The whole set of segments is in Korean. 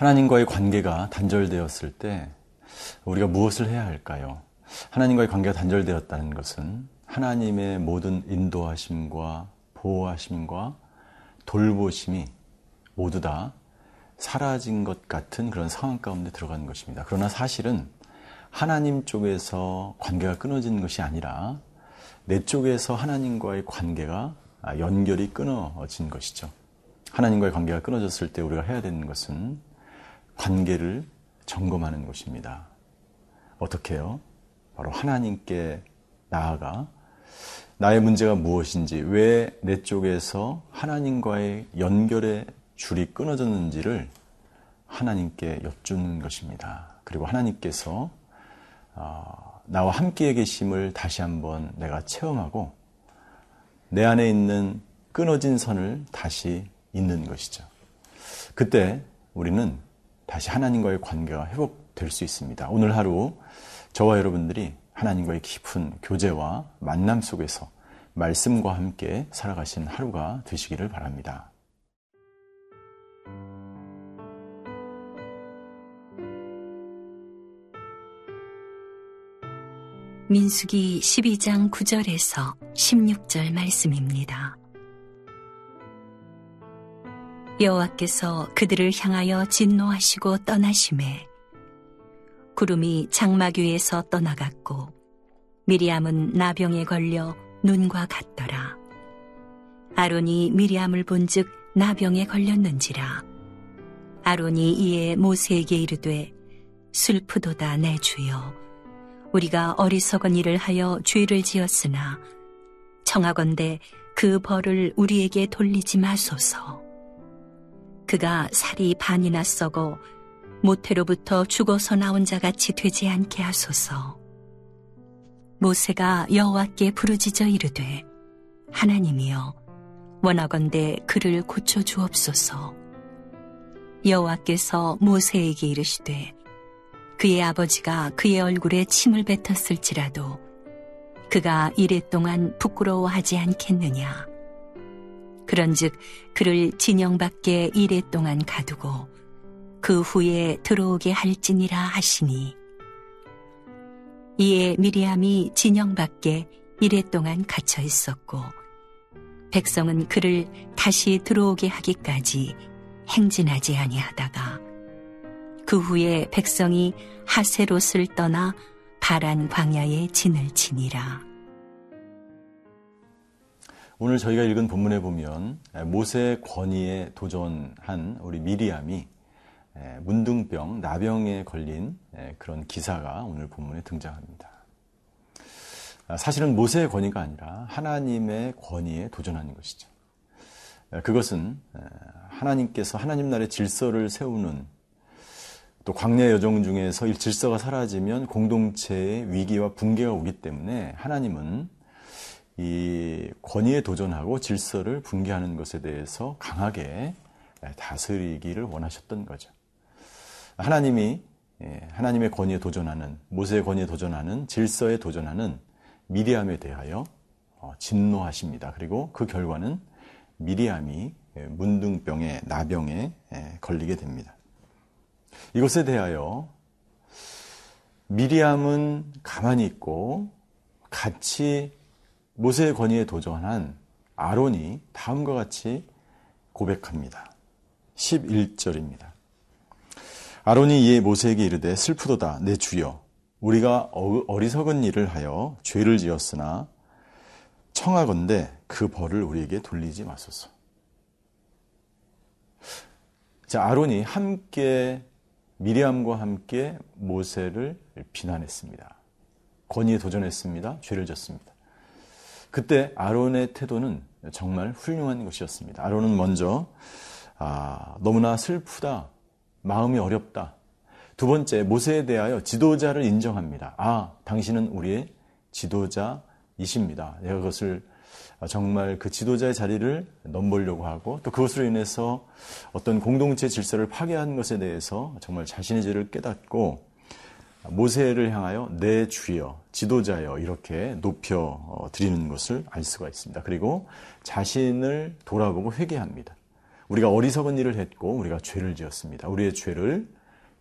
하나님과의 관계가 단절되었을 때 우리가 무엇을 해야 할까요? 하나님과의 관계가 단절되었다는 것은 하나님의 모든 인도하심과 보호하심과 돌보심이 모두 다 사라진 것 같은 그런 상황 가운데 들어가는 것입니다. 그러나 사실은 하나님 쪽에서 관계가 끊어진 것이 아니라 내 쪽에서 하나님과의 관계가 연결이 끊어진 것이죠. 하나님과의 관계가 끊어졌을 때 우리가 해야 되는 것은 관계를 점검하는 것입니다. 어떻게요? 바로 하나님께 나아가 나의 문제가 무엇인지, 왜 내 쪽에서 하나님과의 연결의 줄이 끊어졌는지를 하나님께 여쭙는 것입니다. 그리고 하나님께서 어, 나와 함께 계심을 다시 한번 내가 체험하고 내 안에 있는 끊어진 선을 다시 잇는 것이죠. 그때 우리는 다시 하나님과의 관계가 회복될 수 있습니다. 오늘 하루 저와 여러분들이 하나님과의 깊은 교제와 만남 속에서 말씀과 함께 살아가신 하루가 되시기를 바랍니다. 민수기 12장 9절에서 16절 말씀입니다. 여호와께서 그들을 향하여 진노하시고 떠나심에 구름이 장막 위에서 떠나갔고 미리암은 나병에 걸려 눈과 같더라. 아론이 미리암을 본즉 나병에 걸렸는지라. 아론이 이에 모세에게 이르되 슬프도다 내 주여 우리가 어리석은 일을 하여 죄를 지었으나 청하건대 그 벌을 우리에게 돌리지 마소서. 그가 살이 반이나 썩어 모태로부터 죽어서 나온 자 같이 되지 않게 하소서. 모세가 여호와께 부르짖어 이르되 하나님이여 원하건대 그를 고쳐 주옵소서. 여호와께서 모세에게 이르시되 그의 아버지가 그의 얼굴에 침을 뱉었을지라도 그가 이랫 동안 부끄러워하지 않겠느냐. 그런즉 그를 진영 밖에 이랫동안 가두고 그 후에 들어오게 할지니라 하시니 이에 미리암이 진영 밖에 이랫동안 갇혀 있었고 백성은 그를 다시 들어오게 하기까지 행진하지 아니하다가 그 후에 백성이 하세롯을 떠나 바란 광야에 진을 치니라. 오늘 저희가 읽은 본문에 보면 모세 권위에 도전한 우리 미리암이 문둥병, 나병에 걸린 그런 기사가 오늘 본문에 등장합니다. 아, 사실은 모세의 권위가 아니라 하나님의 권위에 도전하는 것이죠. 그것은 하나님께서 하나님 나라의 질서를 세우는 또 광야 여정 중에서 이 질서가 사라지면 공동체의 위기와 붕괴가 오기 때문에 하나님은 이 권위에 도전하고 질서를 붕괴하는 것에 대해서 강하게 다스리기를 원하셨던 거죠. 하나님이 예, 하나님의 권위에 도전하는 모세의 권위에 도전하는 질서에 도전하는 미리암에 대하여 어, 진노하십니다. 그리고 그 결과는 미리암이 예, 문둥병에 나병에 예, 걸리게 됩니다. 이것에 대하여 미리암은 가만히 있고 같이 모세의 권위에 도전한 아론이 다음과 같이 고백합니다. 11절입니다. 아론이 이에 모세에게 이르되 슬프도다 내 주여 우리가 어리석은 일을 하여 죄를 지었으나 청하건대 그 벌을 우리에게 돌리지 마소서. 자, 아론이 함께 미리암과 함께 모세를 비난했습니다. 권위에 도전했습니다. 죄를 졌습니다. 그때 아론의 태도는 정말 훌륭한 것이었습니다. 아론은 먼저 아, 너무나 슬프다. 마음이 어렵다. 두 번째, 모세에 대하여 지도자를 인정합니다. 아, 당신은 우리의 지도자이십니다. 내가 그것을 정말 그 지도자의 자리를 넘보려고 하고 또 그것으로 인해서 어떤 공동체 질서를 파괴한 것에 대해서 정말 자신의 죄를 깨닫고 모세를 향하여 내 주여, 지도자여 이렇게 높여 드리는 것을 알 수가 있습니다. 그리고 자신을 돌아보고 회개합니다. 우리가 어리석은 일을 했고 우리가 죄를 지었습니다. 우리의 죄를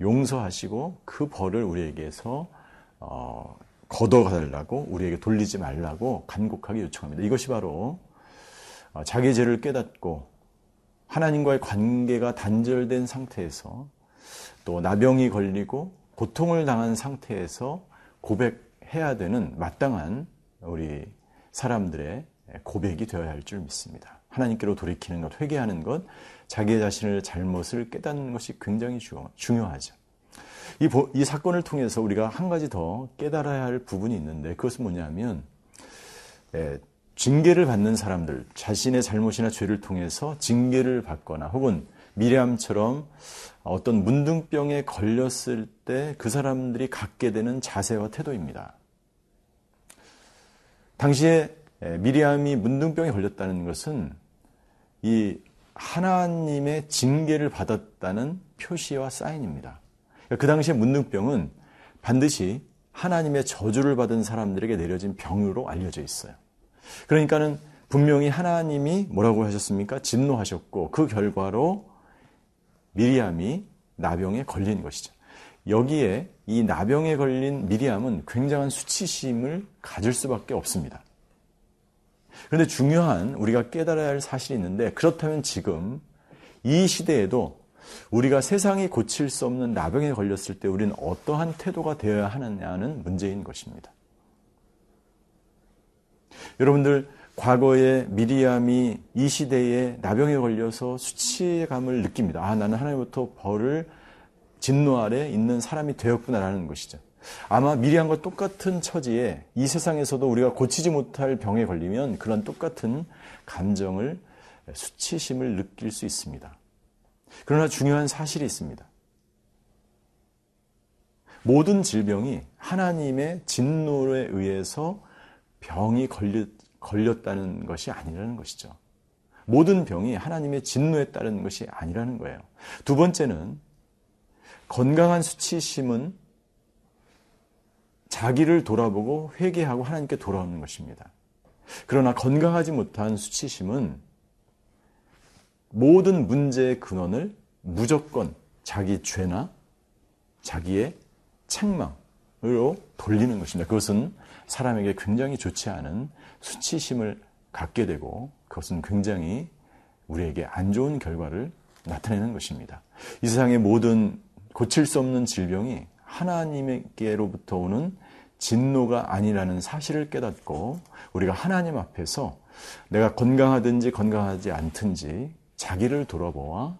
용서하시고 그 벌을 우리에게서 어, 걷어가달라고 우리에게 돌리지 말라고 간곡하게 요청합니다. 이것이 바로 어, 자기 죄를 깨닫고 하나님과의 관계가 단절된 상태에서 또 나병이 걸리고 고통을 당한 상태에서 고백해야 되는 마땅한 우리 사람들의 고백이 되어야 할 줄 믿습니다. 하나님께로 돌이키는 것, 회개하는 것, 자기 자신의 잘못을 깨닫는 것이 굉장히 중요하죠. 이, 이 사건을 통해서 우리가 한 가지 더 깨달아야 할 부분이 있는데 그것은 뭐냐면 예, 징계를 받는 사람들, 자신의 잘못이나 죄를 통해서 징계를 받거나 혹은 미리암처럼 어떤 문둥병에 걸렸을 때 그 사람들이 갖게 되는 자세와 태도입니다. 당시에 미리암이 문둥병에 걸렸다는 것은 이 하나님의 징계를 받았다는 표시와 사인입니다. 그 당시에 문둥병은 반드시 하나님의 저주를 받은 사람들에게 내려진 병으로 알려져 있어요. 그러니까는 분명히 하나님이 뭐라고 하셨습니까? 진노하셨고 그 결과로 미리암이 나병에 걸린 것이죠. 여기에 이 나병에 걸린 미리암은 굉장한 수치심을 가질 수밖에 없습니다. 그런데 중요한 우리가 깨달아야 할 사실이 있는데 그렇다면 지금 이 시대에도 우리가 세상이 고칠 수 없는 나병에 걸렸을 때 우리는 어떠한 태도가 되어야 하느냐는 문제인 것입니다. 여러분들 과거에 미리암이 이 시대에 나병에 걸려서 수치감을 느낍니다. 아, 나는 하나님부터 벌을 진노 아래 있는 사람이 되었구나라는 것이죠. 아마 미리암과 똑같은 처지에 이 세상에서도 우리가 고치지 못할 병에 걸리면 그런 똑같은 감정을 수치심을 느낄 수 있습니다. 그러나 중요한 사실이 있습니다. 모든 질병이 하나님의 진노에 의해서 병이 걸렸, 걸렸다는 것이 아니라는 것이죠. 모든 병이 하나님의 진노에 따른 것이 아니라는 거예요. 두 번째는 건강한 수치심은 자기를 돌아보고 회개하고 하나님께 돌아오는 것입니다. 그러나 건강하지 못한 수치심은 모든 문제의 근원을 무조건 자기 죄나 자기의 책망 으로 돌리는 것입니다. 그것은 사람에게 굉장히 좋지 않은 수치심을 갖게 되고 그것은 굉장히 우리에게 안 좋은 결과를 나타내는 것입니다. 이 세상의 모든 고칠 수 없는 질병이 하나님께로부터 오는 진노가 아니라는 사실을 깨닫고 우리가 하나님 앞에서 내가 건강하든지 건강하지 않든지 자기를 돌아보아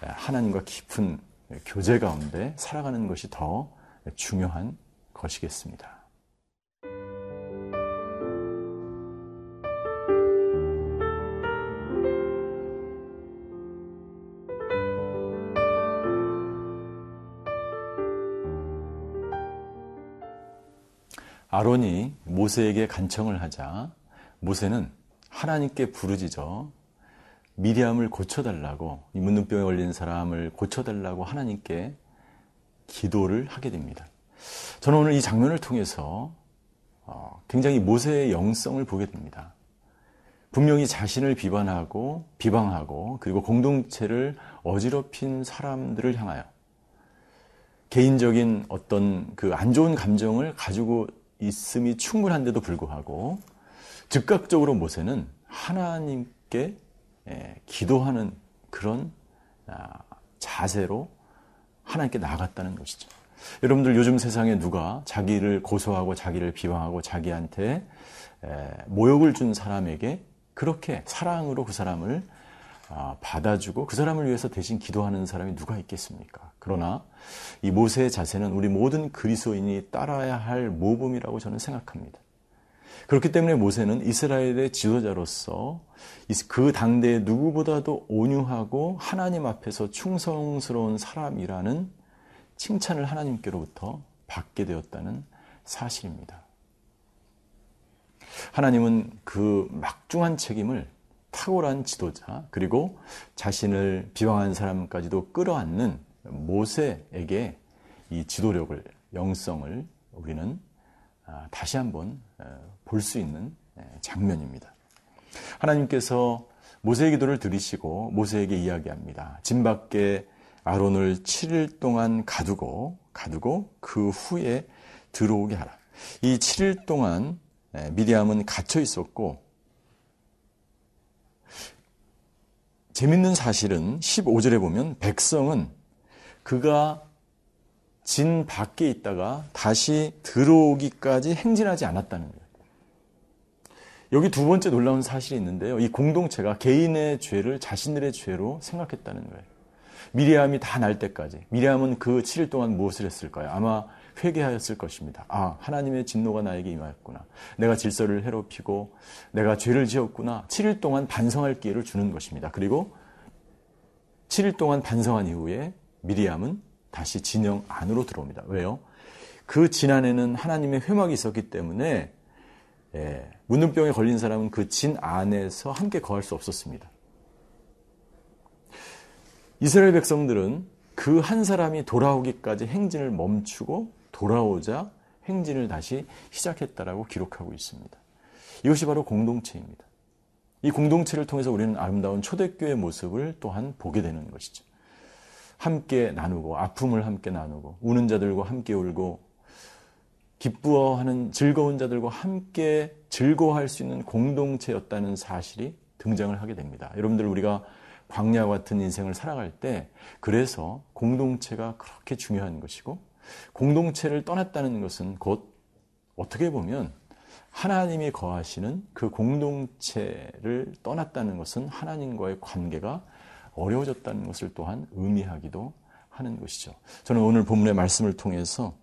하나님과 깊은 교제 가운데 살아가는 것이 더 중요한 것이겠습니다. 아론이 모세에게 간청을 하자 모세는 하나님께 부르짖어 미리암을 고쳐달라고 이 문둥병에 걸린 사람을 고쳐달라고 하나님께 기도를 하게 됩니다. 저는 오늘 이 장면을 통해서 어, 굉장히 모세의 영성을 보게 됩니다. 분명히 자신을 비판하고 비방하고 그리고 공동체를 어지럽힌 사람들을 향하여 개인적인 어떤 그 안 좋은 감정을 가지고 있음이 충분한데도 불구하고 즉각적으로 모세는 하나님께 예, 기도하는 그런 아, 자세로 하나님께 나아갔다는 것이죠. 여러분들 요즘 세상에 누가 자기를 고소하고 자기를 비방하고 자기한테 모욕을 준 사람에게 그렇게 사랑으로 그 사람을 아, 받아주고 그 사람을 위해서 대신 기도하는 사람이 누가 있겠습니까? 그러나 이 모세의 자세는 우리 모든 그리스도인이 따라야 할 모범이라고 저는 생각합니다. 그렇기 때문에 모세는 이스라엘의 지도자로서 그 당대의 누구보다도 온유하고 하나님 앞에서 충성스러운 사람이라는 칭찬을 하나님께로부터 받게 되었다는 사실입니다. 하나님은 그 막중한 책임을 탁월한 지도자 그리고 자신을 비방한 사람까지도 끌어안는 모세에게 이 지도력을 영성을 우리는 아, 다시 한번 볼 수 있는 장면입니다. 하나님께서 모세의 기도를 들으시고 모세에게 이야기합니다. 진 밖에 아론을 7일 동안 가두고 가두고 그 후에 들어오게 하라. 이 7일 동안 예, 미리암은 갇혀 있었고 재밌는 사실은 15절에 보면 백성은 그가 진 밖에 있다가 다시 들어오기까지 행진하지 않았다는 거예요. 여기 두 번째 놀라운 사실이 있는데요. 이 공동체가 개인의 죄를 자신들의 죄로 생각했다는 거예요. 미리암이 다 날 때까지. 미리암은 그 7일 동안 무엇을 했을까요? 아마 회개하였을 것입니다. 아, 하나님의 진노가 나에게 임하였구나. 내가 질서를 해롭히고 내가 죄를 지었구나. 7일 동안 반성할 기회를 주는 것입니다. 그리고 7일 동안 반성한 이후에 미리암은 다시 진영 안으로 들어옵니다. 왜요? 그 진안에는 하나님의 회막이 있었기 때문에 예, 문둥병에 걸린 사람은 그 진 안에서 함께 거할 수 없었습니다. 이스라엘 백성들은 그 한 사람이 돌아오기까지 행진을 멈추고 돌아오자 행진을 다시 시작했다라고 기록하고 있습니다. 이것이 바로 공동체입니다. 이 공동체를 통해서 우리는 아름다운 초대교회 모습을 또한 보게 되는 것이죠. 함께 나누고 아픔을 함께 나누고 우는 자들과 함께 울고 기뻐하는 즐거운 자들과 함께 즐거워할 수 있는 공동체였다는 사실이 등장을 하게 됩니다. 여러분들 우리가 광야 같은 인생을 살아갈 때 그래서 공동체가 그렇게 중요한 것이고 공동체를 떠났다는 것은 곧 어떻게 보면 하나님이 거하시는 그 공동체를 떠났다는 것은 하나님과의 관계가 어려워졌다는 것을 또한 의미하기도 하는 것이죠. 저는 오늘 본문의 말씀을 통해서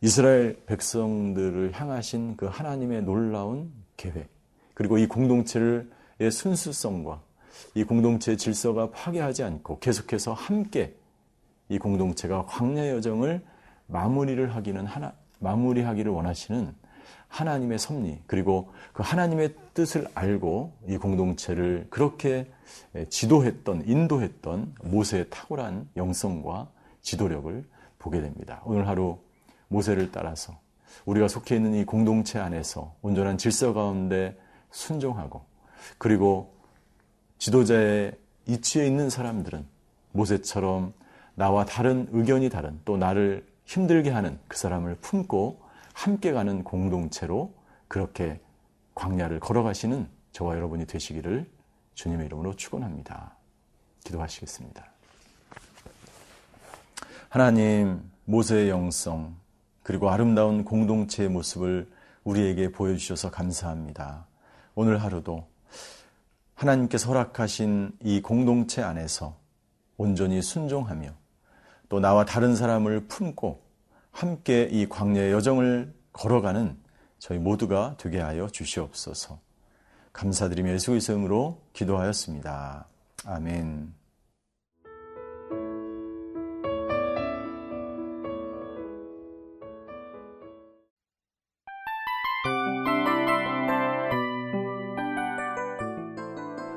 이스라엘 백성들을 향하신 그 하나님의 놀라운 계획, 그리고 이 공동체의 순수성과 이 공동체의 질서가 파괴하지 않고 계속해서 함께 이 공동체가 광야 여정을 마무리를 하기는 하나, 마무리하기를 원하시는 하나님의 섭리 그리고 그 하나님의 뜻을 알고 이 공동체를 그렇게 지도했던 인도했던 모세의 탁월한 영성과 지도력을 보게 됩니다. 오늘 하루 모세를 따라서 우리가 속해 있는 이 공동체 안에서 온전한 질서 가운데 순종하고 그리고 지도자의 이치에 있는 사람들은 모세처럼 나와 다른 의견이 다른 또 나를 힘들게 하는 그 사람을 품고 함께 가는 공동체로 그렇게 광야를 걸어가시는 저와 여러분이 되시기를 주님의 이름으로 축원합니다. 기도하시겠습니다. 하나님 모세의 영성 그리고 아름다운 공동체의 모습을 우리에게 보여주셔서 감사합니다. 오늘 하루도 하나님께서 허락하신 이 공동체 안에서 온전히 순종하며 또 나와 다른 사람을 품고 함께 이 광야의 여정을 걸어가는 저희 모두가 되게 하여 주시옵소서. 감사드리며 예수 그리스도 이름으로 기도하였습니다. 아멘.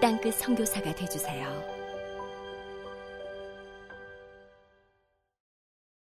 땅끝 성교사가 되주세요